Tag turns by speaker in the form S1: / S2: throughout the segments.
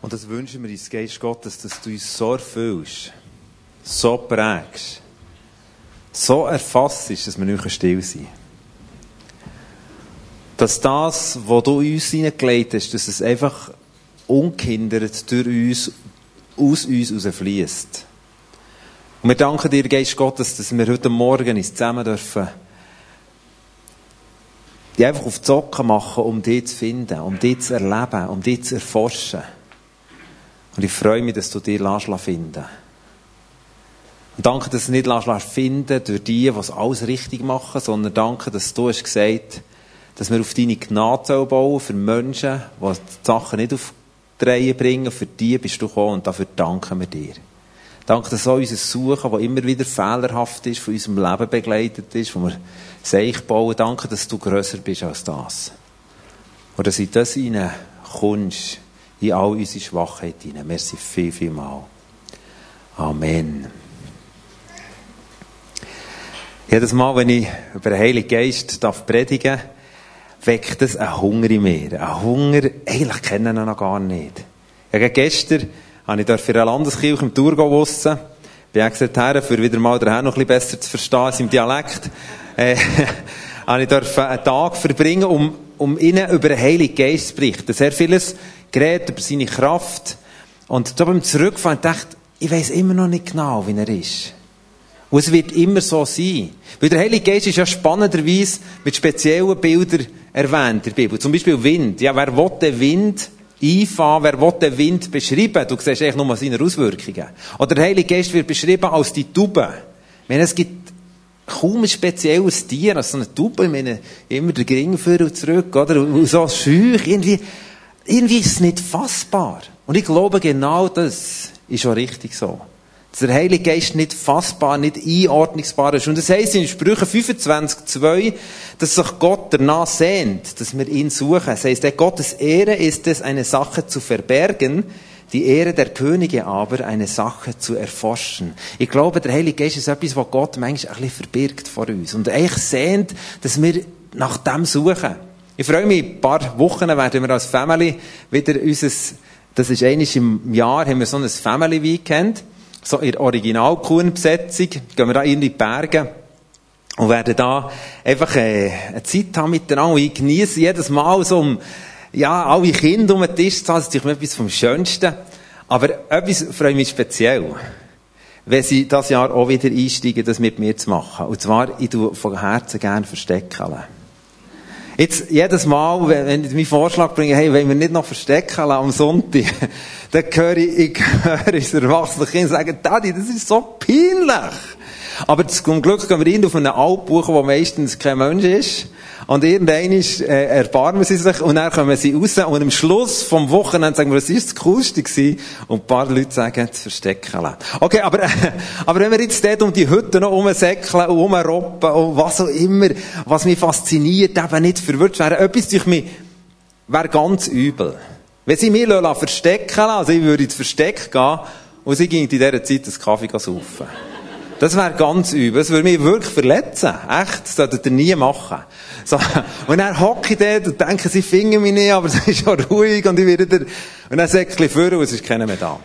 S1: Und das wünschen wir uns, Geist Gottes, dass du uns so erfüllst, so prägst, so erfasst, dass wir nicht still sein können. Dass das, was du uns hineingelegt hast, dass es einfach ungehindert durch uns, aus uns herausfließt. Und wir danken dir, Geist Gottes, dass wir heute Morgen uns zusammen dürfen, die einfach auf die Socken machen, um dich zu finden, um dich zu erleben, um dich zu erforschen. Und ich freue mich, dass du dir finden Und danke, dass du nicht finden durch die, die alles richtig machen, sondern danke, dass du hast gesagt, dass wir auf deine Gnade bauen für Menschen, die die Sachen nicht auf die Reihe bringen. Für die bist du gekommen und dafür danken wir dir. Danke, dass auch unser Suchen, das immer wieder fehlerhaft ist, von unserem Leben begleitet ist, wo wir Seich bauen. Danke, dass du grösser bist als das. Und dass in das hinein kommst, in all unsere Schwachheit hinein. Merci viel, viel mal. Amen. Jedes Mal, wenn ich über den Heiligen Geist darf predigen weckt das einen Hunger in mir. Ein Hunger, eigentlich kennen wir noch gar nicht. Ja, gestern habe ich für eine Landeskirche im Thurgau wussen. Bin extra her, für wieder mal den Herrn noch ein bisschen besser zu verstehen, im Dialekt. Äh, habe ich einen Tag verbringen, um, um ihnen über den Heiligen Geist zu berichten. Sehr vieles geredet über seine Kraft. Und da beim Zurückfahren dachte ich, ich weiss immer noch nicht genau, wie er ist. Und es wird immer so sein. Weil der Heilige Geist ist ja spannenderweise mit speziellen Bildern erwähnt in der Bibel. Zum Beispiel Wind. Ja, wer will den Wind einfahren, wer will den Wind beschreiben? Du siehst eigentlich nur seine Auswirkungen. Oder der Heilige Geist wird beschrieben als die Taube. Ich meine, es gibt kaum ein spezielles Tier als so eine Taube. Ich meine, immer der Gring und zurück, oder? Und so schüch, irgendwie. Irgendwie ist es nicht fassbar. Und ich glaube, genau das ist auch richtig so. Dass der Heilige Geist nicht fassbar, nicht einordnungsbar ist. Und das heisst in Sprüche 25, 2, dass sich Gott danach sehnt, dass wir ihn suchen. Das heisst, der Gottes Ehre ist es, eine Sache zu verbergen, die Ehre der Könige aber, eine Sache zu erforschen. Ich glaube, der Heilige Geist ist etwas, was Gott manchmal ein bisschen verbirgt vor uns. Und eigentlich sehnt, dass wir nach dem suchen. Ich freue mich, ein paar Wochen werden wir als Family wieder unser, das ist eines im Jahr, haben wir so ein Family Weekend, so in Original-Kuhn-Besetzung, gehen wir da in die Berge und werden da einfach äh, eine Zeit haben miteinander ich genieße jedes Mal so um, ja, alle Kinder um den Tisch zu haben, das ist etwas vom Schönsten, aber etwas freue ich mich speziell wenn sie das Jahr auch wieder einsteigen, das mit mir zu machen. Und zwar, ich tue von Herzen gerne verstecken. Jetzt, jedes Mal, wenn ich meinen Vorschlag bringe, hey, wenn wir nicht noch verstecken am Sonntag, dann höre ich, ich höre unser erwachsenes Kind sagen, Daddy, das ist so peinlich. Aber zum Glück gehen wir rein auf einen Altbuch, wo meistens kein Mensch ist. Und irgendwann äh, erbarmen sie sich und dann kommen sie raus und am Schluss vom Wochenende sagen wir, was ist das Coolste gewesen? Und ein paar Leute sagen, das Verstecken. Okay, aber, äh, aber wenn wir jetzt dort um die Hütte noch rumsäckeln und rumroppen und was auch immer, was mich fasziniert, eben nicht verwirrt wäre, etwas durch mich, wäre ganz übel. Wenn sie mich verstecken lassen, also ich würde ins Versteck gehen und sie ging in dieser Zeit einen Kaffee saufen. Das wäre ganz übel. Das würde mich wirklich verletzen. Echt. Das solltet ihr nie machen. So. Und dann hocke ich dort und denke, sie finden mich nicht, aber es ist schon ruhig und ich werde da, und dann sage ich vor und es ist keiner mehr da.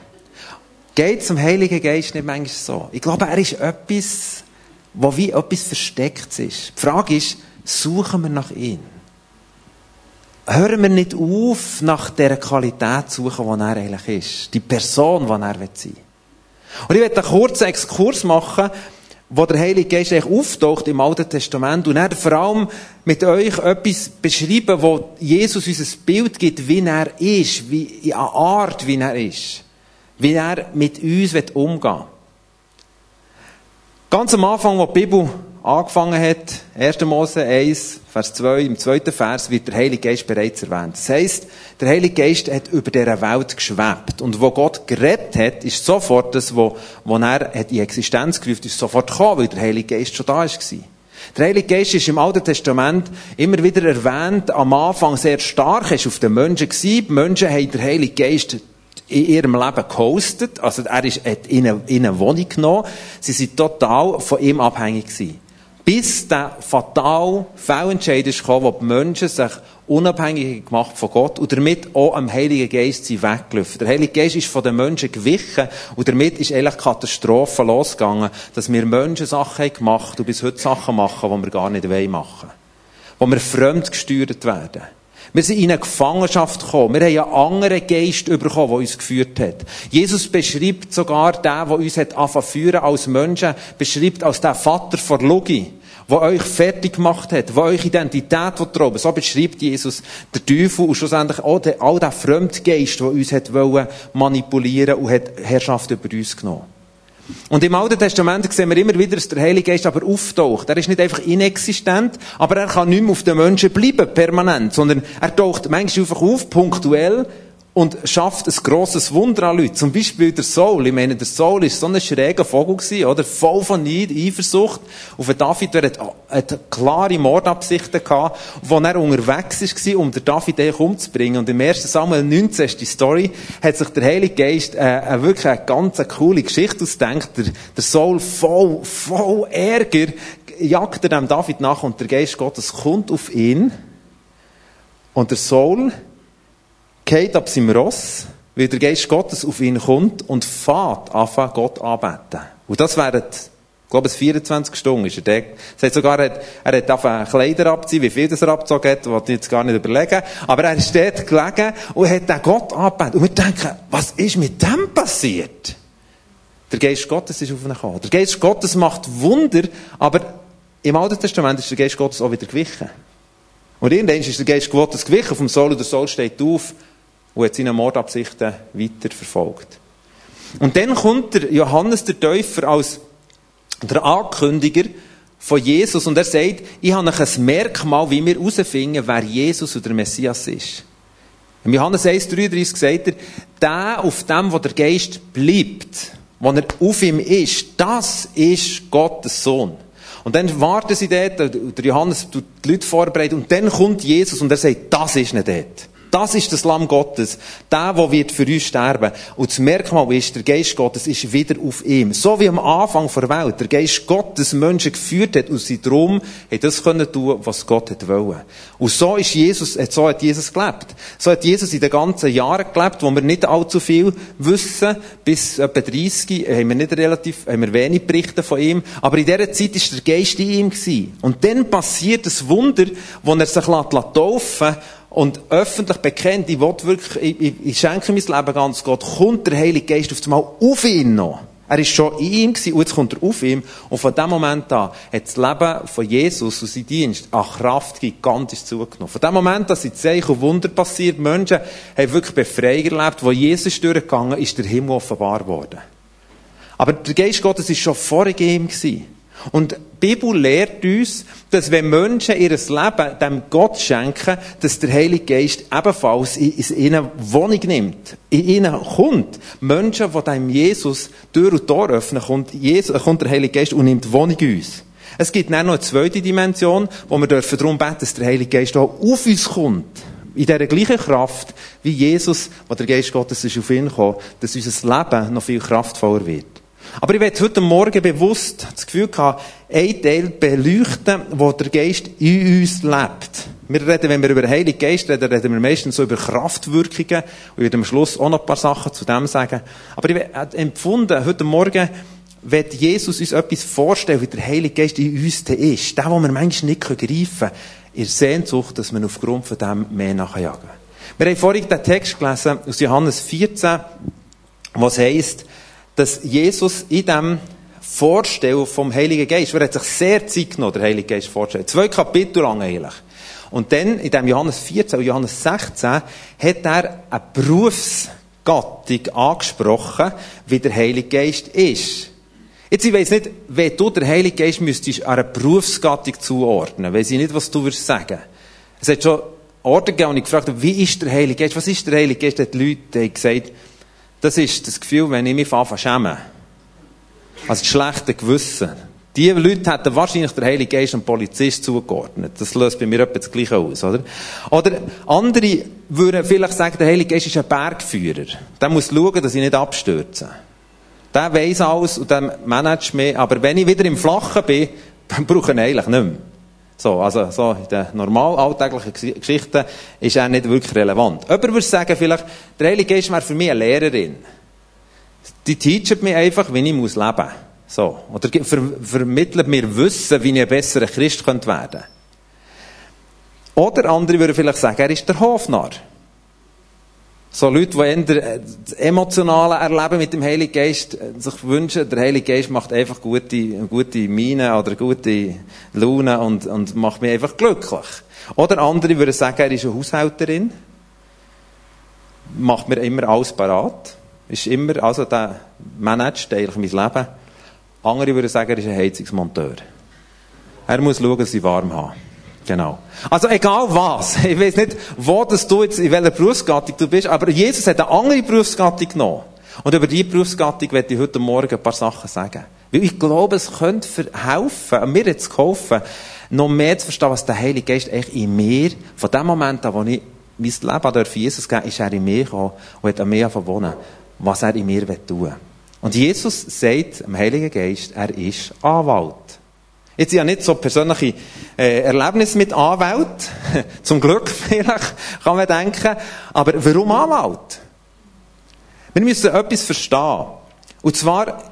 S1: Geht zum Heiligen Geist nicht manchmal so? Ich glaube, er ist etwas, wo wie etwas Verstecktes ist. Die Frage ist, suchen wir nach ihm? Hören wir nicht auf, nach der Qualität zu suchen, die er eigentlich ist. Die Person, die er sein will. Und ich werde einen kurzen Exkurs machen, wo der Heilige Geist eigentlich auftaucht im Alten Testament und er vor allem mit euch etwas beschreiben, wo Jesus uns ein Bild gibt, wie er ist, wie, eine Art, wie er ist. Wie er mit uns umgehen will. Ganz am Anfang, wo die Bibel angefangen hat, 1. Mose 1, Vers 2, im zweiten Vers wird der Heilige Geist bereits erwähnt. Das heisst, der Heilige Geist hat über dieser Welt geschwebt. Und wo Gott geredet hat, ist sofort das, wo, wo er hat in Existenz gerufen ist sofort gekommen, weil der Heilige Geist schon da war. Der Heilige Geist ist im Alten Testament immer wieder erwähnt, am Anfang sehr stark, ist auf den Menschen gewesen. Die Menschen haben den Heiligen Geist in ihrem Leben gehostet. Also er ist, hat in eine Wohnung genommen. Sie sind total von ihm abhängig gewesen. Bis der fatal Fehlentscheid ist gekommen, wo die Menschen sich unabhängig gemacht von Gott und damit auch am Heiligen Geist sie weggelaufen. Der Heilige Geist ist von den Menschen gewichen und damit ist eigentlich Katastrophe losgegangen, dass wir Menschen Sachen haben gemacht und bis heute Sachen machen, die wir gar nicht machen wollen. Wo wir fremd gesteuert werden. Wir sind in eine Gefangenschaft gekommen. Wir haben einen anderen Geist bekommen, der uns geführt hat. Jesus beschreibt sogar den, der uns hat angefangen als Menschen, beschreibt als der Vater von Logi der euch fertig gemacht hat, der euch Identität rauben So beschreibt Jesus der Teufel und schlussendlich auch der, all der Fremdgeist, der uns hat manipulieren und hat Herrschaft über uns genommen. Und im Alten Testament sehen wir immer wieder, dass der Heilige Geist aber auftaucht. Er ist nicht einfach inexistent, aber er kann nicht mehr auf den Menschen bleiben, permanent, sondern er taucht manchmal einfach auf, punktuell, und schafft ein grosses Wunder an Leuten. Zum Beispiel der Saul. Ich meine, der Saul ist so ein schräger Vogel gewesen, oder? Voll von Neid, Eifersucht. Auf den David, der hat, hat klare Mordabsichten gehabt, wo er unterwegs war, um den David eigentlich umzubringen. Und im 1. Samuel 19 ist die Story, hat sich der Heilige Geist, äh, äh, wirklich eine ganz coole Geschichte ausgedacht. Der, der Saul voll, voll Ärger, jagt er dem David nach und der Geist Gottes kommt auf ihn. Und der Saul, geht ab seinem Ross, weil der Geist Gottes auf ihn kommt und fährt anfangen, Gott anbeten. Und das wären, ich glaube, es 24 Stunden ist er da. sagt sogar, er hat, er Kleider abziehen, wie viel das er abgezogen hat, wollte ich jetzt gar nicht überlegen. Aber er ist dort gelegen und hat den Gott angebetet. Und wir denken, was ist mit dem passiert? Der Geist Gottes ist auf ihn gekommen. Der Geist Gottes macht Wunder, aber im Alten Testament ist der Geist Gottes auch wieder gewichen. Und irgendwann ist der Geist Gottes gewichen vom Soul und der Soul steht auf und hat seine Mordabsichten weiter verfolgt. Und dann kommt der Johannes der Täufer als der Ankündiger von Jesus und er sagt, ich habe ein Merkmal, wie wir herausfinden, wer Jesus oder der Messias ist. Im Johannes 1,33 sagt er, der, auf dem, wo der Geist bleibt, wo er auf ihm ist, das ist Gottes Sohn. Und dann warten sie dort, der Johannes tut die Leute vorbereiten, und dann kommt Jesus und er sagt, das ist nicht dort. Das ist das Lamm Gottes. Der, der wird für uns sterben. Und das Merkmal ist, der Geist Gottes ist wieder auf ihm. So wie am Anfang der Welt der Geist Gottes Menschen geführt hat und sie darum hat das können tun, was Gott hat wollen. Und so ist Jesus, so hat Jesus gelebt. So hat Jesus in den ganzen Jahren gelebt, wo wir nicht allzu viel wissen. Bis etwa 30 haben wir nicht relativ, haben wir wenig Berichte von ihm. Aber in dieser Zeit ist der Geist in ihm gewesen. Und dann passiert das Wunder, wo er sich taufen lässt, und öffentlich bekennt, ich will wirklich, ich, ich, ich schenke mein Leben ganz Gott, kommt der Heilige Geist auf einmal auf ihn noch. Er ist schon in ihm gewesen, und jetzt kommt er auf ihm. Und von dem Moment an hat das Leben von Jesus und sein Dienst an Kraft gigantisch zugenommen. Von dem Moment an sind Zeichen und Wunder passiert. Menschen haben wirklich Befreiung erlebt. Wo Jesus durchgegangen ist, der Himmel offenbar geworden. Aber der Geist Gottes ist schon vor ihm gewesen. Und Bibel lehrt uns, dass wenn Menschen ihr Leben dem Gott schenken, dass der Heilige Geist ebenfalls in ihnen Wohnung nimmt. In ihnen kommt. Menschen, die dem Jesus Tür und Tor öffnen, kommt, Jesus, kommt der Heilige Geist und nimmt Wohnung in uns. Es gibt dann noch eine zweite Dimension, wo wir dürfen darum beten, dass der Heilige Geist auch auf uns kommt. In dieser gleichen Kraft, wie Jesus, wo der Geist Gottes ist auf ihn gekommen, dass unser Leben noch viel kraftvoller wird. Aber ich werde heute Morgen bewusst das Gefühl haben, einen Teil beleuchten, wo der Geist in uns lebt. Wir reden, wenn wir über den Heiligen Geist reden, reden wir meistens so über Kraftwirkungen. Und ich werde am Schluss auch noch ein paar Sachen zu dem sagen. Aber ich habe empfunden, heute Morgen wird Jesus uns etwas vorstellen, wie der Heilige Geist in uns ist. Der, den wir manchmal nicht greifen können. In Sehnsucht, dass wir aufgrund von dem mehr nachjagen. Wir haben vorhin den Text gelesen aus Johannes 14, was heisst, dass Jesus in dem Vorstellen vom Heiligen Geist, er hat sich sehr Zeit genommen, der Heilige Geist vorzustellen. Zwei Kapitel lang eigentlich. Und dann, in dem Johannes 14 und Johannes 16, hat er eine Berufsgattung angesprochen, wie der Heilige Geist ist. Jetzt, ich weiss nicht, wie du der Heilige Geist müsstest einer Berufsgattung zuordnen. Weiss ich nicht, was du würdest sagen. Es hat schon Orte gegeben, und ich gefragt habe, wie ist der Heilige Geist? Was ist der Heilige Geist? Hat die Leute gesagt, das ist das Gefühl, wenn ich mich anfange schämen. Also das schlechte Gewissen. Die Leute hätten wahrscheinlich der Heilige Geist einem Polizist zugeordnet. Das löst bei mir etwa das Gleiche aus, oder? Oder andere würden vielleicht sagen, der Heilige Geist ist ein Bergführer. Der muss schauen, dass ich nicht abstürze. Der weiss alles und der managt mich. Aber wenn ich wieder im Flachen bin, dann brauche ich ihn eigentlich nicht mehr. So, also, so, in den normal alltäglichen Geschichten ist er nicht wirklich relevant. Jemand würde sagen, vielleicht, der Heilige Geist wäre für mich eine Lehrerin. Die teacht mir einfach, wie ich leben muss. So. Oder ver vermittelt mir Wissen, wie ich ein besserer Christ werden könnte. Oder andere würden vielleicht sagen, er ist der Hofnarr. So Leute, die eher das emotionale Erleben mit dem Heiligen Geist äh, sich wünschen, der Heilige Geist macht einfach gute, gute Miene oder gute Laune und, und macht mich einfach glücklich. Oder andere würden sagen, er ist eine Haushälterin, macht mir immer alles parat, ist immer, also der managt eigentlich mein Leben. Andere würden sagen, er ist ein Heizungsmonteur. Er muss schauen, dass ich warm habe. Genau. Also egal was. Ich weiß nicht, wo das du jetzt, in welcher Berufsgattung du bist, aber Jesus hat eine andere Berufsgattung genommen. Und über diese Berufsgattung werde ich heute Morgen ein paar Sachen sagen. Weil ich glaube, es könnte helfen, mir jetzt geholfen, noch mehr zu verstehen, was der Heilige Geist eigentlich in mir, von dem Moment an, wo ich mein Leben durch Jesus gegeben ist er in mir gekommen und hat an mir verwonnen, was er in mir tun will. Und Jesus sagt dem Heiligen Geist, er ist Anwalt. Jetzt ja nicht so persönliche äh, Erlebnisse mit Anwalt. Zum Glück vielleicht, kann man denken. Aber warum Anwalt? Wir müssen etwas verstehen. Und zwar,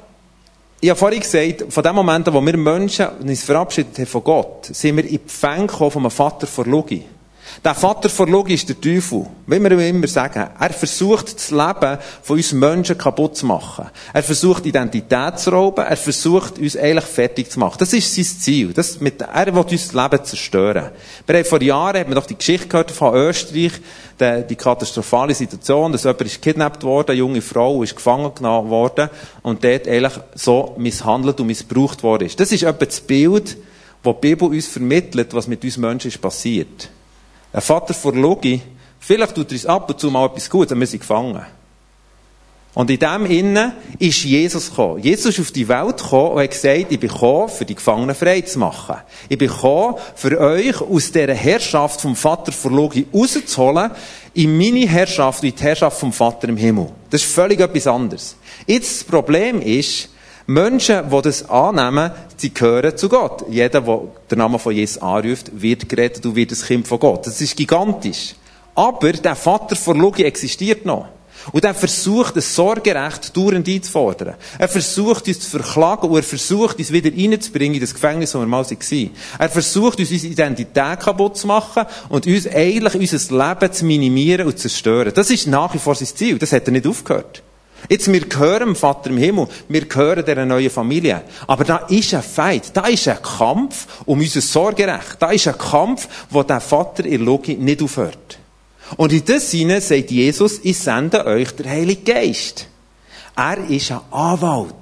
S1: ich habe vorhin gesagt, von dem Moment, wo wir Menschen uns verabschiedet haben von Gott, sind wir in die Fänge von einem Vater vor Logi. Der Vater vor Logi ist der Teufel. Wie wir immer sagen, er versucht das Leben von uns Menschen kaputt zu machen. Er versucht Identität zu rauben, er versucht uns eigentlich fertig zu machen. Das ist sein Ziel. Das mit, er will uns das Leben zerstören. Wir haben vor Jahren, haben wir doch die Geschichte gehört von Österreich, die, die katastrophale Situation, dass jemand ist kidnappt worden, eine junge Frau ist gefangen genommen worden und dort eigentlich so misshandelt und missbraucht worden ist. Das ist etwa das Bild, das die Bibel uns vermittelt, was mit uns Menschen ist passiert. Ein Vater vor Logi, vielleicht tut er uns ab und zu mal etwas Gutes, dann wir sind gefangen. Und in dem Innen ist Jesus gekommen. Jesus ist auf die Welt gekommen und hat gesagt, ich bin gekommen, für die Gefangenen frei zu machen. Ich bin gekommen, für euch aus dieser Herrschaft vom Vater vor Logi rauszuholen, in meine Herrschaft, in die Herrschaft vom Vater im Himmel. Das ist völlig etwas anderes. Jetzt das Problem ist, Menschen, die das annehmen, sie gehören zu Gott. Jeder, der den Namen von Jesus anruft, wird gerettet und wird ein Kind von Gott. Das ist gigantisch. Aber der Vater vor Logi existiert noch. Und er versucht, es sorgerecht dauernd einzufordern. Er versucht, uns zu verklagen und er versucht, uns wieder reinzubringen in das Gefängnis, wo wir mal waren. Er versucht, uns unsere Identität kaputt zu machen und uns eigentlich unser Leben zu minimieren und zu zerstören. Das ist nach wie vor sein Ziel. Das hat er nicht aufgehört. Jetzt, wir gehören dem Vater im Himmel, wir gehören dieser neuen Familie. Aber da ist ein Feind, da ist ein Kampf um unser Sorgerecht. Da ist ein Kampf, wo der Vater in Logik nicht aufhört. Und in das Sinne sagt Jesus, ich sende euch der Heilige Geist. Er ist ein Anwalt.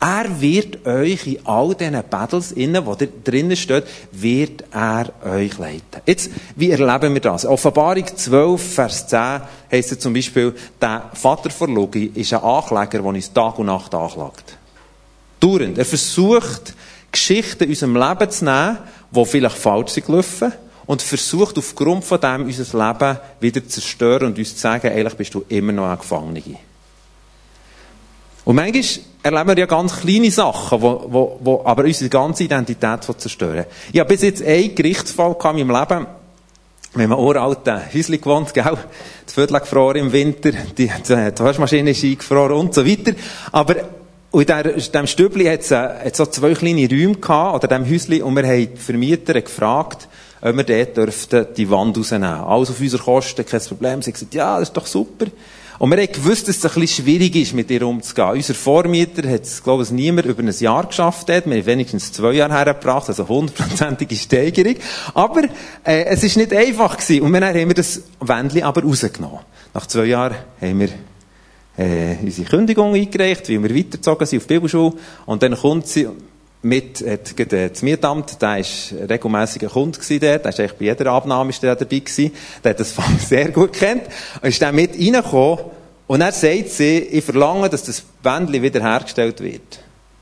S1: Er wird euch in all diesen Battles, innen, wo drinnen steht, wird er euch leiten. Jetzt, wie erleben wir das? Offenbarung 12, Vers 10 heisst es zum Beispiel, der Vater von Logi ist ein Ankläger, der uns Tag und Nacht anklagt. Dauernd. Er versucht, Geschichten in unserem Leben zu nehmen, die vielleicht falsch sind gelaufen, und versucht aufgrund von dem unser Leben wieder zu zerstören und uns zu sagen, eigentlich bist du immer noch ein Gefangener. Und manchmal erleben wir ja ganz kleine Sachen, wo, wo, wo aber unsere ganze Identität zerstören. Ich habe bis jetzt einen Gerichtsfall in meinem Leben. Wir haben ein uraltes Häuschen gewohnt, gell? Das Viertel gefroren im Winter, die, die Waschmaschine ist eingefroren und so weiter. Aber in diesem Stübli hat es, äh, so zwei kleine Räume gehabt, oder diesem Häuschen, und wir haben die Vermieter gefragt, ob wir dort die Wand rausnehmen. Alles auf unsere Kosten, kein Problem. Sie haben gesagt, ja, das ist doch super. Und wir haben gewusst, dass es ein bisschen schwierig ist, mit ihr umzugehen. Unser Vormieter hat es, glaube ich, niemand über ein Jahr geschafft. Wir haben wenigstens zwei Jahre hergebracht, also hundertprozentige Steigerung. Aber äh, es ist nicht einfach gewesen. Und dann haben wir das Wendli aber rausgenommen. Nach zwei Jahren haben wir äh, unsere Kündigung eingereicht, wie wir weitergezogen sind auf die Bibelschule. Und dann kommt sie mit, hat, das Mietamt, der ist regelmäßiger Kunde gewesen dort, der ist eigentlich bei jeder Abnahme ist der dabei gewesen, der hat das Fang sehr gut kennt, und ist dann mit reingekommen, und er sagt sie, ich verlange, dass das Bändchen wieder hergestellt wird.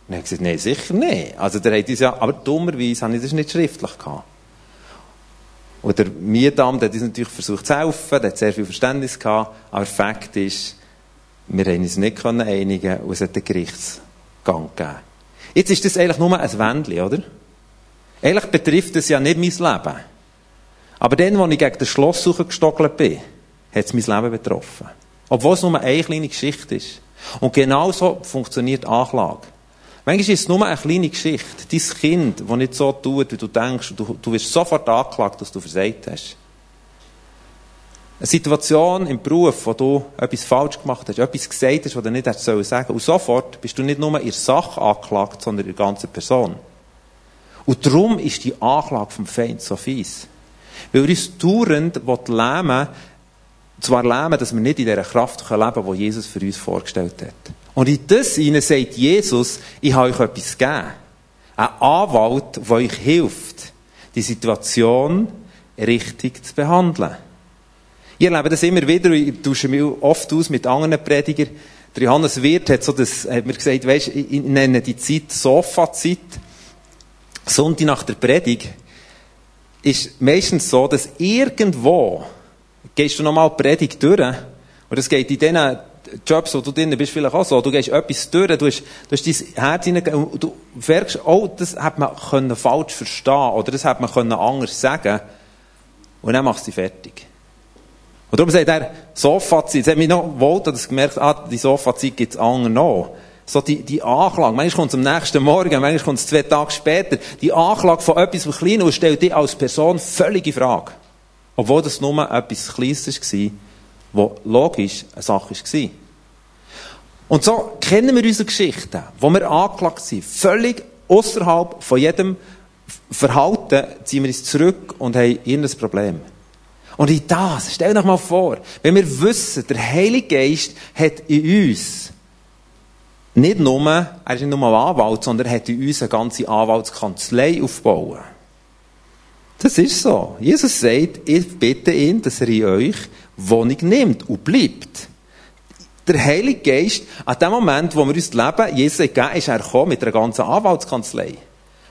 S1: Und er hat gesagt, nein, sicher nicht. Also der hat uns ja, aber dummerweise habe ich das nicht schriftlich gehabt. Und der Mietamt hat uns natürlich versucht zu helfen, der hat sehr viel Verständnis gehabt, aber Fakt ist, wir haben uns nicht einigen können und es hat einen Gerichtsgang gegeben. Jetzt ist das eigentlich nur ein Wendli, oder? Eigentlich betrifft es ja nicht mein Leben. Aber dann, als ich gegen das Schloss gestockelt bin, hat es mein Leben betroffen. Obwohl es nur eine kleine Geschichte ist. Und genauso funktioniert Anklage. Manchmal ist es nur eine kleine Geschichte. Dein Kind, das nicht so tut, wie du denkst, du, du wirst sofort angeklagt, dass du versagt hast. Eine Situation im Beruf, wo du etwas falsch gemacht hast, etwas gesagt hast, was du nicht hättest sagen sollen. Und sofort bist du nicht nur in der Sache angeklagt, sondern in der ganzen Person. Und darum ist die Anklage vom Feind so fies. Weil er uns dauernd lähmen zwar lähmen, dass wir nicht in dieser Kraft leben können, die Jesus für uns vorgestellt hat. Und in das hinein sagt Jesus, ich habe euch etwas gegeben. Ein Anwalt, der euch hilft, die Situation richtig zu behandeln. Ich erlebe das immer wieder, ich tausche mich oft aus mit anderen Predigern. Der Johannes Wirth hat so das, hat mir gesagt, weisst, ich nenne die Zeit Sofa-Zeit. Sonntag nach der Predigt ist meistens so, dass irgendwo gehst du nochmal die Predigt durch und es geht in diesen Jobs, wo du drin bist, vielleicht auch so. Du gehst etwas durch, du hast, du hast dein Herz hineingegeben und du merkst, oh, das hat man können falsch verstehen oder das hat man können anders sagen und dann machst du sie fertig. Und darum sagt er, Sofa-Zeit. Jetzt hat mich noch wohl, dass gemerkt, ah, die Sofa-Zeit gibt es anderen noch. So die, die Anklage. Manchmal kommt es am nächsten Morgen, manchmal kommt es zwei Tage später. Die Anklage von etwas was Kleines und stellt dich als Person völlige Frage. Obwohl das nur etwas Kleines war, was logisch eine Sache war. Und so kennen wir unsere Geschichten, wo wir angeklagt sind. Völlig außerhalb von jedem Verhalten ziehen wir uns zurück und haben irgendein Problem. Und in das, stell dir mal vor, wenn wir wissen, der Heilige Geist hat in uns nicht nur, er ist nicht nur ein Anwalt, sondern er hat in uns eine ganze Anwaltskanzlei aufgebaut. Das ist so. Jesus sagt, ich bitte ihn, dass er in euch Wohnung nimmt und bleibt. Der Heilige Geist, an dem Moment, wo wir uns leben, Jesus gegeben, ist er gekommen mit einer ganzen Anwaltskanzlei.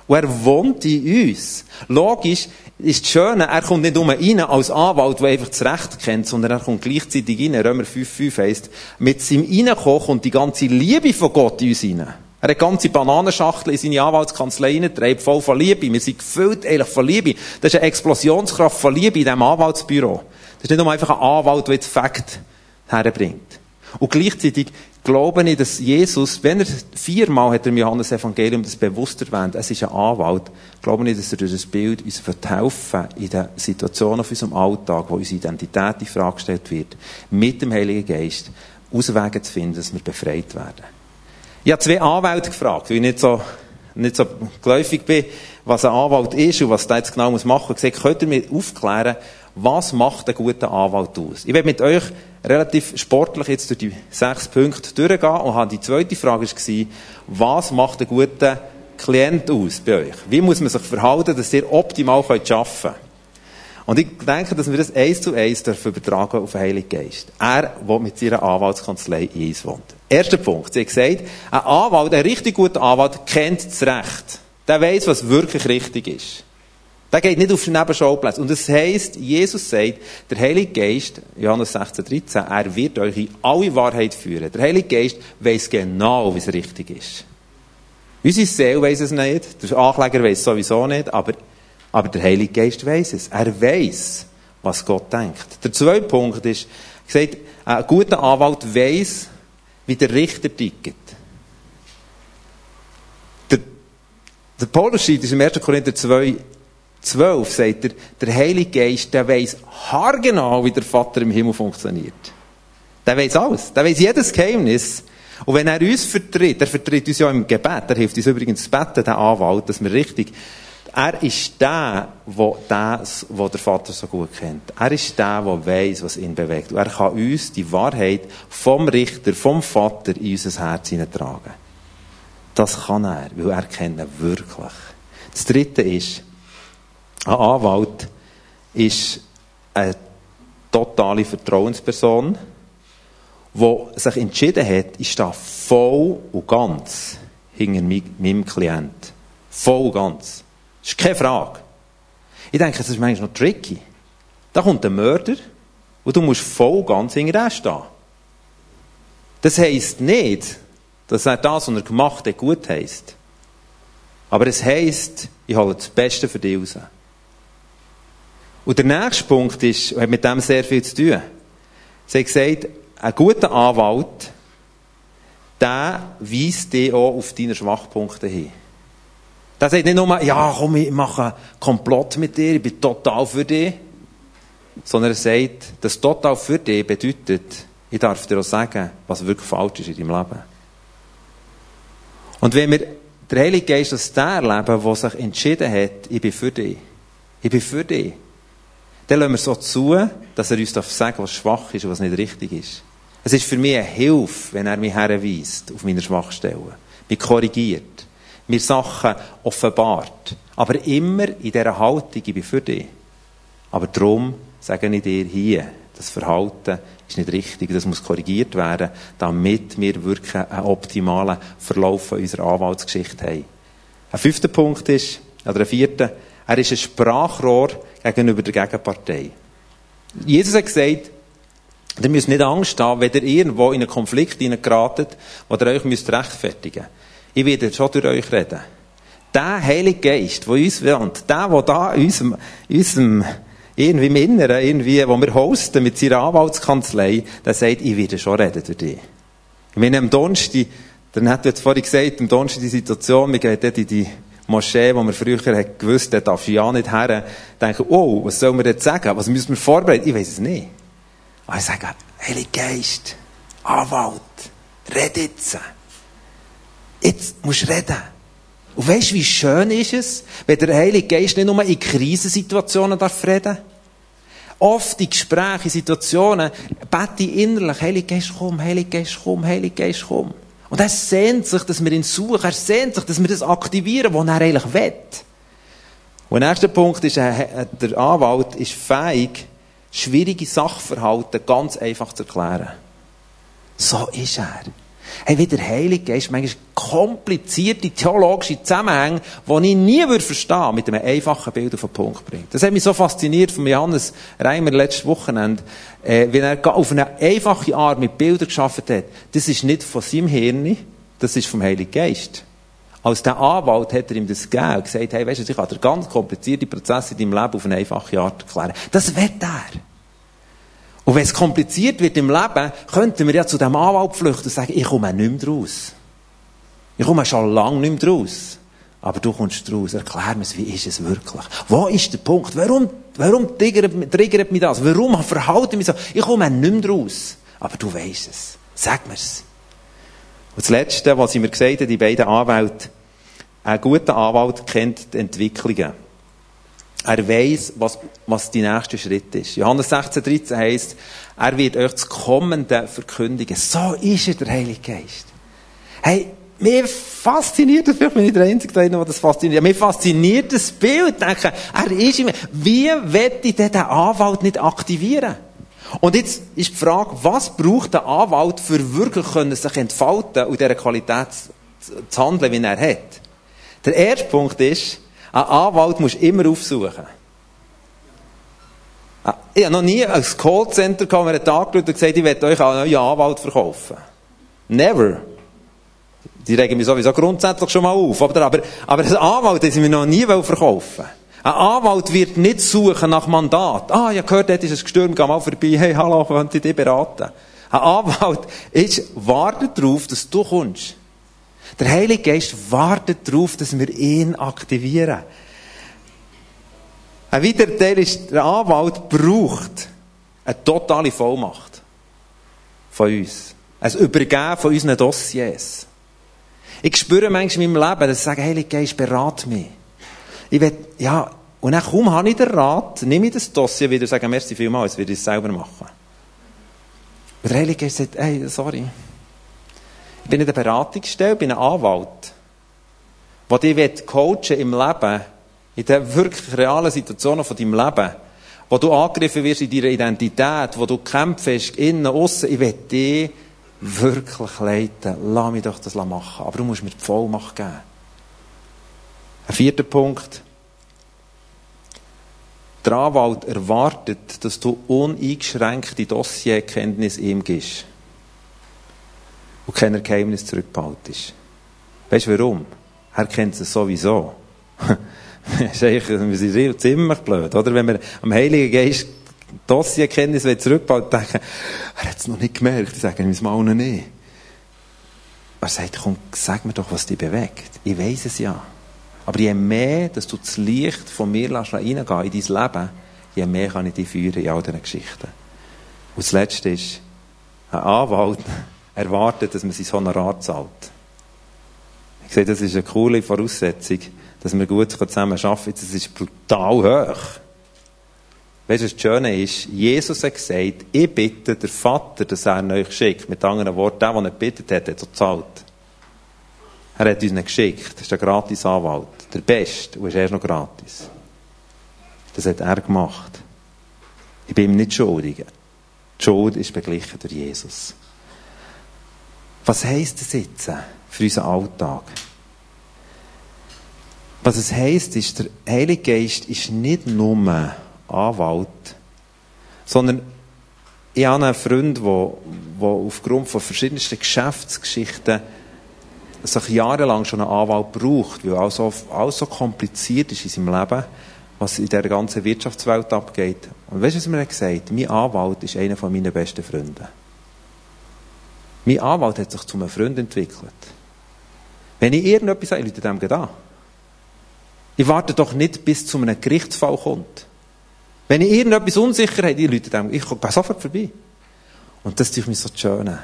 S1: Und er wohnt in uns. Logisch ist das Schöne, er kommt nicht nur rein als Anwalt, der einfach das Recht kennt, sondern er kommt gleichzeitig rein, Römer 5,5 heisst, mit seinem Reinkommen kommt die ganze Liebe von Gott in uns rein. Er hat eine ganze Bananenschachtel in seine Anwaltskanzlei hineingetragen, voll von Liebe. Wir sind gefüllt eigentlich von Liebe. Das ist eine Explosionskraft von Liebe in diesem Anwaltsbüro. Das ist nicht nur einfach ein Anwalt, der jetzt Fakt herbringt. Und gleichzeitig glaube ich, dass Jesus, wenn er viermal hat er im Johannes Evangelium das bewusst erwähnt, es ist ein Anwalt, glaube ich, dass er durch das Bild uns helfen in den Situationen auf unserem Alltag, wo unsere Identität in Frage gestellt wird, mit dem Heiligen Geist Auswege zu finden, dass wir befreit werden. Ich habe zwei Anwälte gefragt, weil ich nicht so, nicht so geläufig bin, was ein Anwalt ist und was der jetzt genau machen muss. Ich gesagt, könnt ihr mir aufklären, was macht ein guter Anwalt aus? Ich werde mit euch relativ sportlich jetzt durch die sechs Punkte durchgehen und die zweite Frage war, was macht ein guter Klient aus bei euch? Wie muss man sich verhalten, dass ihr optimal arbeiten könnt? Und ich denke, dass wir das eins zu eins dürfen übertragen auf den Heiligen Geist. Er, der mit seiner Anwaltskanzlei in uns wohnt. Erster Punkt. Sie hat gesagt, ein Anwalt, ein richtig guter Anwalt, kennt das Recht. Der weiß, was wirklich richtig ist. Der geht nicht auf den Nebenschauplatz. Und das heisst, Jesus sagt, der Heilige Geist, Johannes 16, 13, er wird euch in alle Wahrheit führen. Der Heilige Geist weiß genau, wie es richtig ist. Unsere Seele weiß es nicht, der Ankläger weiß es sowieso nicht, aber, aber der Heilige Geist weiß es. Er weiß, was Gott denkt. Der zweite Punkt ist, gesagt, ein guter Anwalt weiß, wie der Richter tickt. Der, der Paulus schreibt in 1. Korinther 2, 12 sagt er, der Heilige Geist, der weiß haargenau, wie der Vater im Himmel funktioniert. Der weiß alles. Der weiß jedes Geheimnis. Und wenn er uns vertritt, er vertritt uns ja im Gebet, er hilft uns übrigens zu beten, der Anwalt, dass wir richtig, er ist der, wo das, wo der Vater so gut kennt. Er ist der, der weiß, was ihn bewegt. Und er kann uns die Wahrheit vom Richter, vom Vater in unser Herz hineintragen. Das kann er, weil er kennt ihn wirklich. Das dritte ist, ein Anwalt ist eine totale Vertrauensperson, die sich entschieden hat, ich stehe voll und ganz hinter meinem Klient. Voll und ganz. Das ist keine Frage. Ich denke, das ist manchmal noch tricky. Da kommt ein Mörder und du musst voll und ganz hinter ihm stehen. Das heisst nicht, dass er das, was er gemacht hat, gut heisst. Aber es heisst, ich hole das Beste für dich raus. Und der nächste Punkt ist, hat mit dem sehr viel zu tun. Sie hat gesagt, ein guter Anwalt, der weist dich auch auf deine Schwachpunkte hin. Der sagt nicht nur, ja, komm, ich mache einen Komplott mit dir, ich bin total für dich. Sondern er sagt, das total für dich bedeutet, ich darf dir auch sagen, was wirklich falsch ist in deinem Leben. Und wenn wir der Heilige Geist als der erleben, der sich entschieden hat, ich bin für dich. Ich bin für dich. Dann lassen wir so zu, dass er uns sagen darf, was schwach ist und was nicht richtig ist. Es ist für mich eine Hilfe, wenn er mich herweist auf meine Schwachstellen. Mich korrigiert. Mir Sachen offenbart. Aber immer in dieser Haltung, ich bin für dich. Aber darum sage ich dir hier, das Verhalten ist nicht richtig, das muss korrigiert werden, damit wir wirklich einen optimalen Verlauf unserer Anwaltsgeschichte haben. Ein fünfter Punkt ist, oder ein vierter, er ist ein Sprachrohr gegenüber der Gegenpartei. Jesus hat gesagt, ihr müsst nicht Angst haben, wenn ihr irgendwo in einen Konflikt hineingeratet, wo ihr euch müsst rechtfertigen müsst. Ich werde schon durch euch reden. Der Heilige Geist, der uns wohnt, der, der da in unserem, in unserem irgendwie im Inneren, irgendwie, wo wir hosten mit seiner Anwaltskanzlei, der sagt, ich werde schon reden durch dich. Ich meine, am Donnerstag, dann hat jetzt vorhin gesagt, am Donnerstag die Situation, wir gehen dort in die Moschee, wo wir früher hat gewusst, da darf ich ja nicht her, denken, oh, was sollen wir jetzt sagen? Was müssen wir vorbereiten? Ich weiß es nicht. Aber ich sage, Heilige Geist, Anwalt, red jetzt. Jetzt musst du reden. Und weißt du, wie schön ist es, wenn der Heilige Geist nicht nur in Krisensituationen darf reden Oft in Gesprächen, in Situationen, bete ich innerlich, Heilige Geist, komm, Heilige Geist, komm, Heilige Geist, komm. Und er sehnt sich, dass wir ihn suchen, er sehnt sich, dass wir das aktivieren, was er eigentlich will. Und der erste Punkt ist, der Anwalt ist fähig, schwierige Sachverhalte ganz einfach zu erklären. So ist er. Hey, wie der Heilige Geist manchmal komplizierte theologische Zusammenhänge, die ich nie würde verstehen, mit einem einfachen Bild auf den Punkt bringt. Das hat mich so fasziniert von Johannes Reimer letztes Wochenende, äh, wenn er auf eine einfache Art mit Bildern geschaffen hat. Das ist nicht von seinem Hirn, das ist vom Heiligen Geist. Als der Anwalt hat er ihm das gegeben und gesagt, hey, weißt du, ich kann dir ganz komplizierte Prozesse in deinem Leben auf eine einfache Art erklären. Das wird er. Und wenn es kompliziert wird im Leben, könnten wir ja zu dem Anwalt flüchten und sagen, ich komme nicht mehr raus. Ich komme schon lange nicht mehr raus. Aber du kommst raus. Erklär mir, wie ist es wirklich? Wo ist der Punkt? Warum, warum triggert, triggert mich das? Warum verhalte ich mich so? Ich komme nicht mehr raus. Aber du weißt es. Sag mir's. Und das Letzte, was ich mir gesagt habe, die beiden Anwälte, ein guter Anwalt kennt die Entwicklungen. Er weiß, was, was die nächste Schritt ist. Johannes 16, 13 heisst, er wird euch das Kommende verkündigen. So ist er, der Heilige Geist. Hey, mir fasziniert das, vielleicht bin ich der Einzige, der das fasziniert. Mir fasziniert das Bild. Denke, er ist immer, wie wird ich denn den Anwalt nicht aktivieren? Und jetzt ist die Frage, was braucht der Anwalt für wirklich sich entfalten und dieser Qualität zu handeln, wie er hat? Der erste Punkt ist, ein Anwalt musst du immer aufsuchen. Ich habe noch nie ein Callcenter mir einen Tag und gesagt, ich werde euch einen neuen Anwalt verkaufen. Never. Die regen mich sowieso grundsätzlich schon mal auf. Aber, aber, aber ein Anwalt, den sie mir noch nie verkaufen Ein Anwalt wird nicht suchen nach Mandat. Ah, ich habe gehört, dort ist ein Gestürm, geh mal vorbei, hey, hallo, könnt ihr dich beraten? Ein Anwalt ist, wartet darauf, dass du kommst. Der Heilige Geist wartet darauf, dass wir ihn aktivieren. Ein weiterer Teil ist, der Anwalt braucht eine totale Vollmacht von uns. Ein Übergeben von unseren Dossiers. Ich spüre manchmal in meinem Leben, dass ich sage, Heilige Geist, berate mich. Ich will, ja, und dann kaum habe ich den Rat, nehme ich das Dossier wieder und sage, merci vielmals, jetzt werde ich es selber machen. Und der Heilige Geist sagt, hey, sorry. Ich bin in der Beratungsstelle, bin ein Anwalt, der dich coachen im Leben, in den wirklich realen Situationen von deinem Leben, wo du angegriffen wirst in deiner Identität, wo du kämpfst, innen, aussen, ich will dich wirklich leiten. Lass mich doch das machen. Aber du musst mir die Vollmacht geben. Ein vierter Punkt. Der Anwalt erwartet, dass du uneingeschränkte Dossierkenntnis ihm gibst und keine Geheimnis zurückbehaltest. Weißt du warum? Er kennt es sowieso. wir sind ziemlich blöd, oder? Wenn wir am Heiligen Geist Dossierkenntnis zurückbauen, denken, er hat es noch nicht gemerkt, ich sage ihm mal noch nicht. Er sagt, komm, sag mir doch, was dich bewegt. Ich weiß es ja. Aber je mehr, dass du das Licht von mir reingehen in dein Leben, je mehr kann ich dich führen in all diesen Geschichten. Und das Letzte ist, ein Anwalt erwartet, dass man sein Honorar zahlt. Ich sehe, das ist eine coole Voraussetzung, dass wir gut zusammen arbeiten. Das ist brutal hoch. Weißt du, das Schöne ist, Jesus hat gesagt, ich bitte den Vater, dass er euch schickt. Mit anderen Worten, der, der nicht bittet hat, hat so gezahlt. Er hat uns nicht geschickt. Das ist ein gratis Anwalt. Der Beste. Und ist erst noch gratis. Das hat er gemacht. Ich bin ihm nicht schuldig. Die Schuld ist beglichen durch Jesus. Was heisst das jetzt für unseren Alltag? Was es heisst, ist, der Heilige Geist ist nicht nur Anwalt, sondern ich habe einen Freund, der, der aufgrund von verschiedensten Geschäftsgeschichten sich jahrelang schon einen Anwalt braucht, weil alles so, alles so kompliziert ist in seinem Leben, was in der ganzen Wirtschaftswelt abgeht. Und weißt du, was mir gesagt hat? Mein Anwalt ist einer von meinen besten Freunden. Mein Anwalt hat sich zu einem Freund entwickelt. Wenn ich irgendetwas sage, Leute dem an. Ich warte doch nicht, bis zu einem Gerichtsfall kommt. Wenn ich irgendetwas unsicher habe, die Leute denken, ich gehe sofort vorbei. Und das ist mir so schön.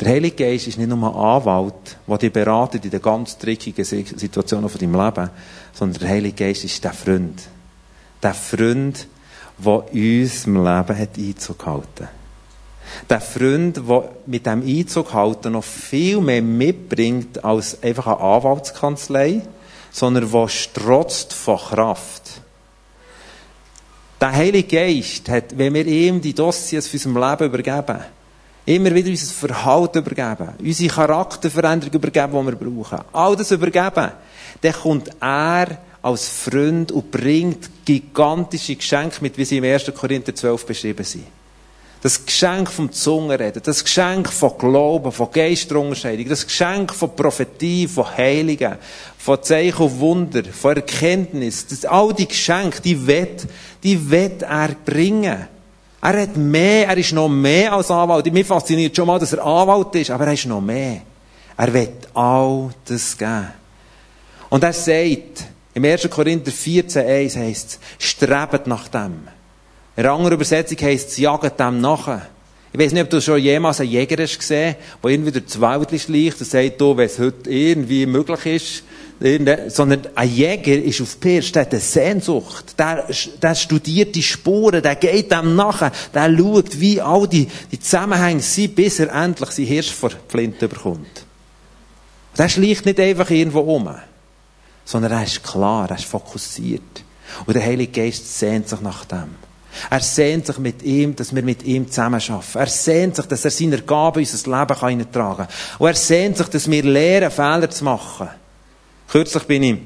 S1: Der Heilige Geist ist nicht nur ein Anwalt, der dich beratet in den ganz dreckigen Situationen von deinem Leben, sondern der Heilige Geist ist der Freund. Der Freund, der uns im Leben hat Einzug gehalten Der Freund, der mit dem Einzug halten noch viel mehr mitbringt als einfach eine Anwaltskanzlei, sondern der strotzt von Kraft. Der Heilige Geist hat, wenn wir ihm die Dossiers für unser Leben übergeben, immer wieder unser Verhalten übergeben, unsere Charakterveränderung übergeben, die wir brauchen, all das übergeben, dann kommt er als Freund und bringt gigantische Geschenke mit, wie sie im 1. Korinther 12 beschrieben sind. Das Geschenk vom Zungenreden, das Geschenk von Glauben, von Geisterunterscheidung, das Geschenk von Prophetie, von Heiligen, von Zeichen und Wunder, von Erkenntnis, das, all die Geschenke, die wird, die wird er bringen. Er hat mehr, er ist noch mehr als Anwalt. Mir fasziniert schon mal, dass er Anwalt ist, aber er ist noch mehr. Er wird all das geben. Und er sagt, im 1. Korinther 14,1 heißt es, strebt nach dem. In einer Übersetzung heisst es, jaget dem nachher. Ich weiß nicht, ob du schon jemals einen Jäger hast gesehen, der irgendwie durch das Wald schleicht und sagt, du, wenn es heute irgendwie möglich ist, sondern ein Jäger ist auf Pirsch, der hat eine Sehnsucht, der, der studiert die Spuren, der geht dem nachher, der schaut, wie all die, die Zusammenhänge sind, bis er endlich sein Hirsch vor Flinte bekommt. Der schleicht nicht einfach irgendwo um, sondern er ist klar, er ist fokussiert. Und der Heilige Geist sehnt sich nach dem. Er sehnt sich mit ihm, dass wir mit ihm zusammen arbeiten. Er sehnt sich, dass er seine Gabe in unser Leben hineintragen kann. Und er sehnt sich, dass wir lernen, Fehler zu machen. Kürzlich bin ich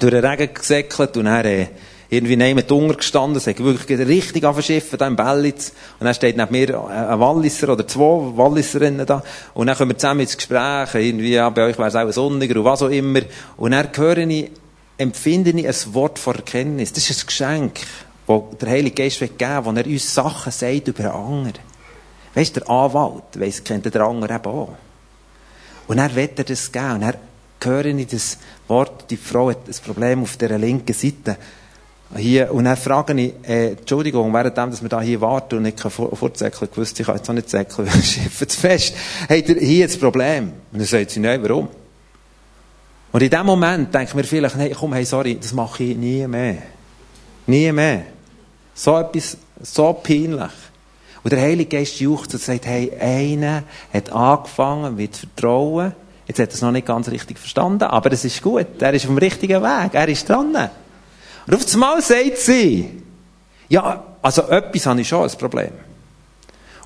S1: durch den Regen gesäckelt und er äh, irgendwie neben Hunger gestanden, es hat wirklich richtig aufgeschiffen, da im Bellitz. Und dann steht neben mir ein Walliser oder zwei Walliserinnen da. Und dann kommen wir zusammen ins Gespräch, irgendwie, ja, bei euch wäre es auch sonniger und was auch immer. Und dann höre ich, empfinde ich ein Wort von Erkenntnis. Das ist ein Geschenk wo der Heilige Geist will geben wo er uns Sachen sagt über einen anderen. Weißt der Anwalt, weiss, kennt der andere eben auch. Und er wird er das geben. Und er höre ich das Wort, die Frau hat ein Problem auf der linken Seite. Hier, und dann frage ich, äh, Entschuldigung, währenddem, dass wir da hier warten und nicht vorzäckeln, gewusst, ich kann jetzt auch nicht zäckeln, weil Schiff zu fest, habt ihr hier das Problem? Und dann sagt sie, nein, warum? Und in dem Moment denke ich mir vielleicht, hey, komm, hey, sorry, das mache ich nie mehr. Nie mehr. So etwas, so peinlich. Und der Heilige Geist jucht und sagt, hey, einer hat angefangen mit Vertrauen. Jetzt hat er es noch nicht ganz richtig verstanden, aber es ist gut. Er ist auf dem richtigen Weg. Er ist dran. Und auf einmal sagt sie, ja, also etwas habe ich schon, ein Problem.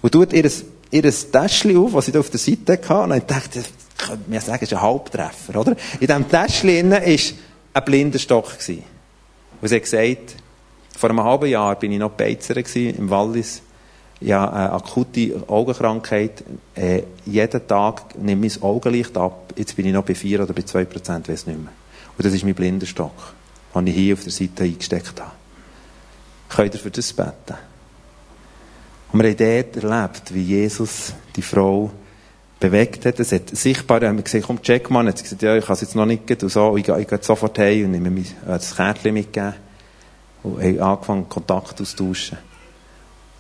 S1: Und tut ihr, ihr Täschchen auf, was sie da auf der Seite hatte. Und ich dachte, ich könnte mir sagen, es ist ein Halbtreffer, oder? In diesem Täschchen war ein blinder Stock. Und sie hat gesagt, vor einem halben Jahr bin ich noch Beizer im Wallis. Ja, eine akute Augenkrankheit. Äh, jeden Tag ich das Augenlicht ab. Jetzt bin ich noch bei 4 oder bei 2 Prozent, weiß nicht mehr. Und das ist mein Blindenstock, den ich hier auf der Seite eingesteckt habe. Könnt ihr für das beten? Und wir haben dort erlebt, wie Jesus die Frau bewegt hat. Es hat sichtbar, wir gesagt, komm, check mal. Hat sie gesagt, ja, ich kann es jetzt noch nicht und so. Ich gehe, ich gehe sofort heim und nehme mir äh, das Kärtchen mitgegeben. Und haben angefangen, Kontakt auszutauschen.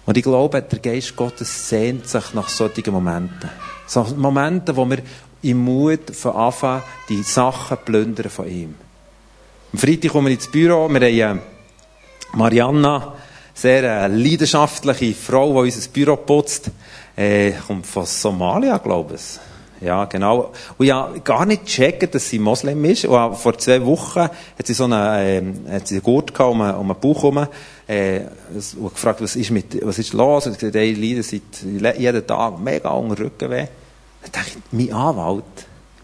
S1: Und ich glaube, der Geist Gottes sehnt sich nach solchen Momenten. So Momente, wo wir im Mut von Anfang die Sachen plündern von ihm. Am Freitag kommen wir ins Büro, wir haben äh, Marianna, sehr äh, leidenschaftliche Frau, die unser Büro putzt, äh, kommt von Somalia, glaube ich. Ja, genau. Und ja, gar nicht checken, dass sie Moslem ist. Und vor zwei Wochen hat sie so einen, äh, hat sie einen Gurt um, um den Bauch herum, äh, und gefragt, was ist mit, was ist los? Und sie gesagt, ey, leiden seit jeden Tag mega unter Rückenweh. Dann dachte ich, mein Anwalt,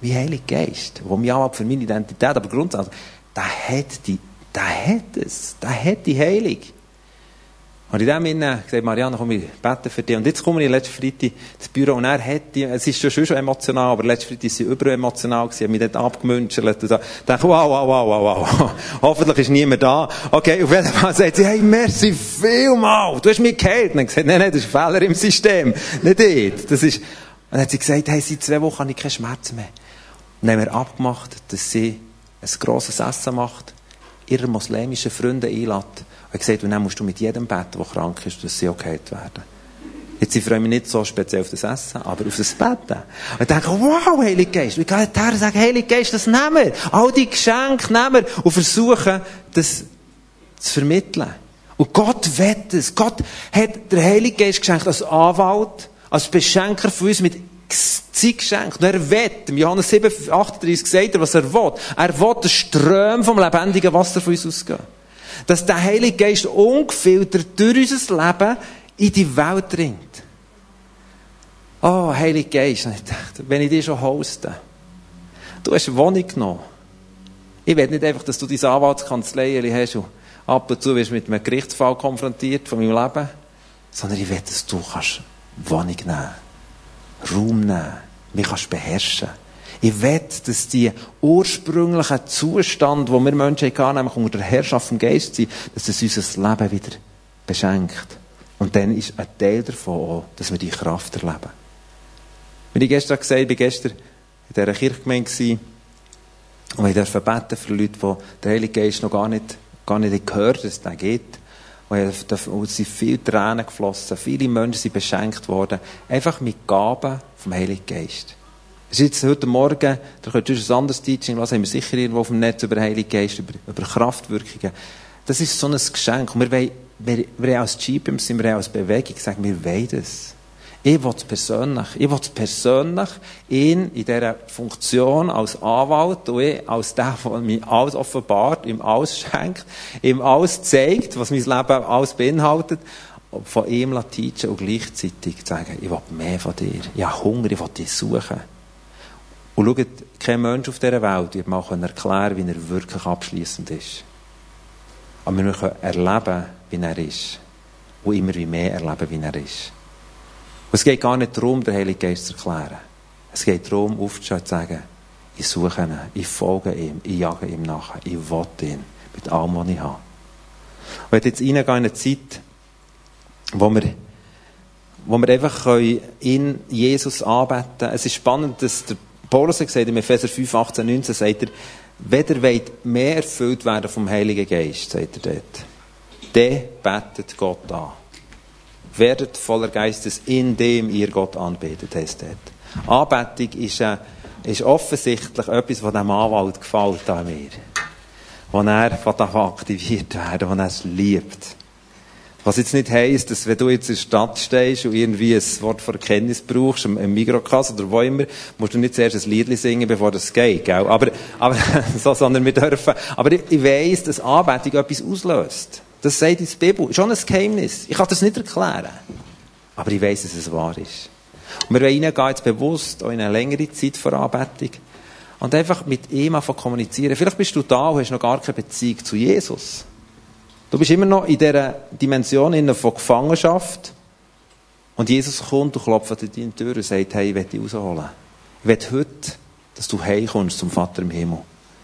S1: mein Heiliger Geist, wo mein Anwalt für meine Identität, aber grundsätzlich, der hat die, der hat es, der hat die Heilung. Und in dem Sinne gesagt, Marianne, komm, ich bete für dich. Und jetzt komme ich letzten Freitag ins Büro und er hat die, es ist schon, schon emotional, aber letzten Freitag ist sie überemotional gewesen, hat mich dort abgemünschelt und so. Ich dachte, wow, wow, wow, wow, wow. Hoffentlich ist niemand da. Okay, auf jeden Fall sagt sie, hey, merci vielmal, du hast mich geheilt. Und dann gesagt, nein, nein, das ist ein Fehler im System. Nicht dort. Das ist, und dann hat sie gesagt, hey, seit zwei Wochen habe ich keine Schmerzen mehr. Und dann haben wir abgemacht, dass sie ein grosses Essen macht, ihre muslimischen Freunde einlädt er hat gesagt, und dann musst du mit jedem beten, der krank ist, dass sie okay werden. Jetzt ich freue mich nicht so speziell auf das Essen, aber auf das Beten. Und ich denke, wow, Heilige Geist. Ich gehe her und sage, Heilige Geist, das nehmen wir. All die Geschenke nehmen wir und versuchen, das zu vermitteln. Und Gott wett es. Gott hat der Heilige Geist geschenkt als Anwalt, als Beschenker von uns mit Zeit geschenkt. Und er wett, im Johannes 7, 38 sagt er, was er will. Er will den Ström vom lebendigen Wasser von uns ausgehen dass der Heilige Geist ungefiltert durch unser Leben in die Welt dringt. Oh, Heilige Geist, wenn ich dich schon hoste, du hast Wohnung genommen. Ich will nicht einfach, dass du deine Anwaltskanzlei hast und ab und zu wirst mit einem Gerichtsfall konfrontiert von meinem Leben, sondern ich will, dass du kannst Wohnung nehmen, Raum nehmen, mich kannst beherrschen. Ich will, dass die ursprünglichen Zustand, wo wir Menschen hatten, nämlich unter der Herrschaft vom Geist sind, dass das unser Leben wieder beschenkt. Und dann ist ein Teil davon auch, dass wir die Kraft erleben. Wie ich gestern gesagt habe, ich war gestern in dieser Kirchgemeinde und ich durfte beten für Leute, die der Heilige Geist noch gar nicht, gar nicht gehört, dass es den gibt. Und es sind viele Tränen geflossen, viele Menschen sind beschenkt worden, einfach mit Gaben vom Heiligen Geist. Es ist jetzt heute Morgen, da könnt ihr ein anderes Teaching lassen, haben wir sicher irgendwo auf dem Netz über Heilige Geist, über, über Kraftwirkungen. Das ist so ein Geschenk. Und wir wollen, wir, wir als GPMs sind wir als Bewegung sagen, wir wollen das. Ich will es persönlich. Ich will es persönlich ihn in dieser Funktion als Anwalt und ich als der, der mir alles offenbart, ihm alles schenkt, ihm alles zeigt, was mein Leben alles beinhaltet, von ihm teachen und gleichzeitig sagen, ich will mehr von dir. Ich habe Hunger, ich will dich suchen. Und schaut, kein Mensch auf dieser Welt wird mal erklären wie er wirklich abschließend ist. Aber wir können erleben, wie er ist. Und immer mehr erleben, wie er ist. Und es geht gar nicht darum, den Heiligen Geist zu erklären. Es geht darum, aufzustehen und zu sagen, ich suche ihn, ich folge ihm, ich jage ihm nach, ich will ihn, mit allem, was ich habe. Und jetzt reingehen in eine Zeit, wo wir, wo wir einfach in Jesus anbeten können. Es ist spannend, dass der Paulus hat gesagt, im Epheser 5, 18, 19, sagt er, wenn ihr wollt mehr erfüllt werden vom Heiligen Geist, sagt er dort, dann betet Gott an. Werdet voller Geistes, indem ihr Gott anbetet, heißt dort. Anbetung ist, äh, ist offensichtlich etwas, was dem Anwalt gefällt an mir. Wo er aktiviert werden, wo er es liebt. Was jetzt nicht heisst, dass wenn du jetzt in der Stadt stehst und irgendwie ein Wort von Erkenntnis brauchst, im Mikrokasse oder wo immer, musst du nicht zuerst ein Lied singen, bevor das geht, gell? Aber, aber, so, sondern wir dürfen, aber ich, ich weiss, dass Anbetung etwas auslöst. Das sagt die Bibel. Schon ein Geheimnis. Ich kann das nicht erklären. Aber ich weiss, dass es wahr ist. Und wir wollen reingehen jetzt bewusst, auch in eine längere Zeit vor Anbetung. Und einfach mit ihm einfach kommunizieren. Vielleicht bist du da und hast noch gar keine Beziehung zu Jesus. Du bist immer noch in dieser Dimension von Gefangenschaft. Und Jesus kommt und klopft an deine Tür und sagt, hey, ich will dich rausholen. Ich will heute, dass du heimkommst zum Vater im Himmel.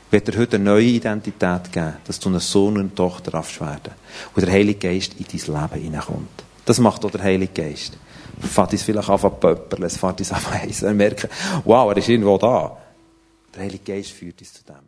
S1: Ich will dir heute eine neue Identität geben, dass du ein Sohn und eine Tochter darfst werden. Und der Heilige Geist in dein Leben hineinkommt. Das macht auch der Heilige Geist. Fahrt uns vielleicht an zu pöppeln, es fährt uns an zu merken, wow, er ist irgendwo da. Der Heilige Geist führt uns zu dem.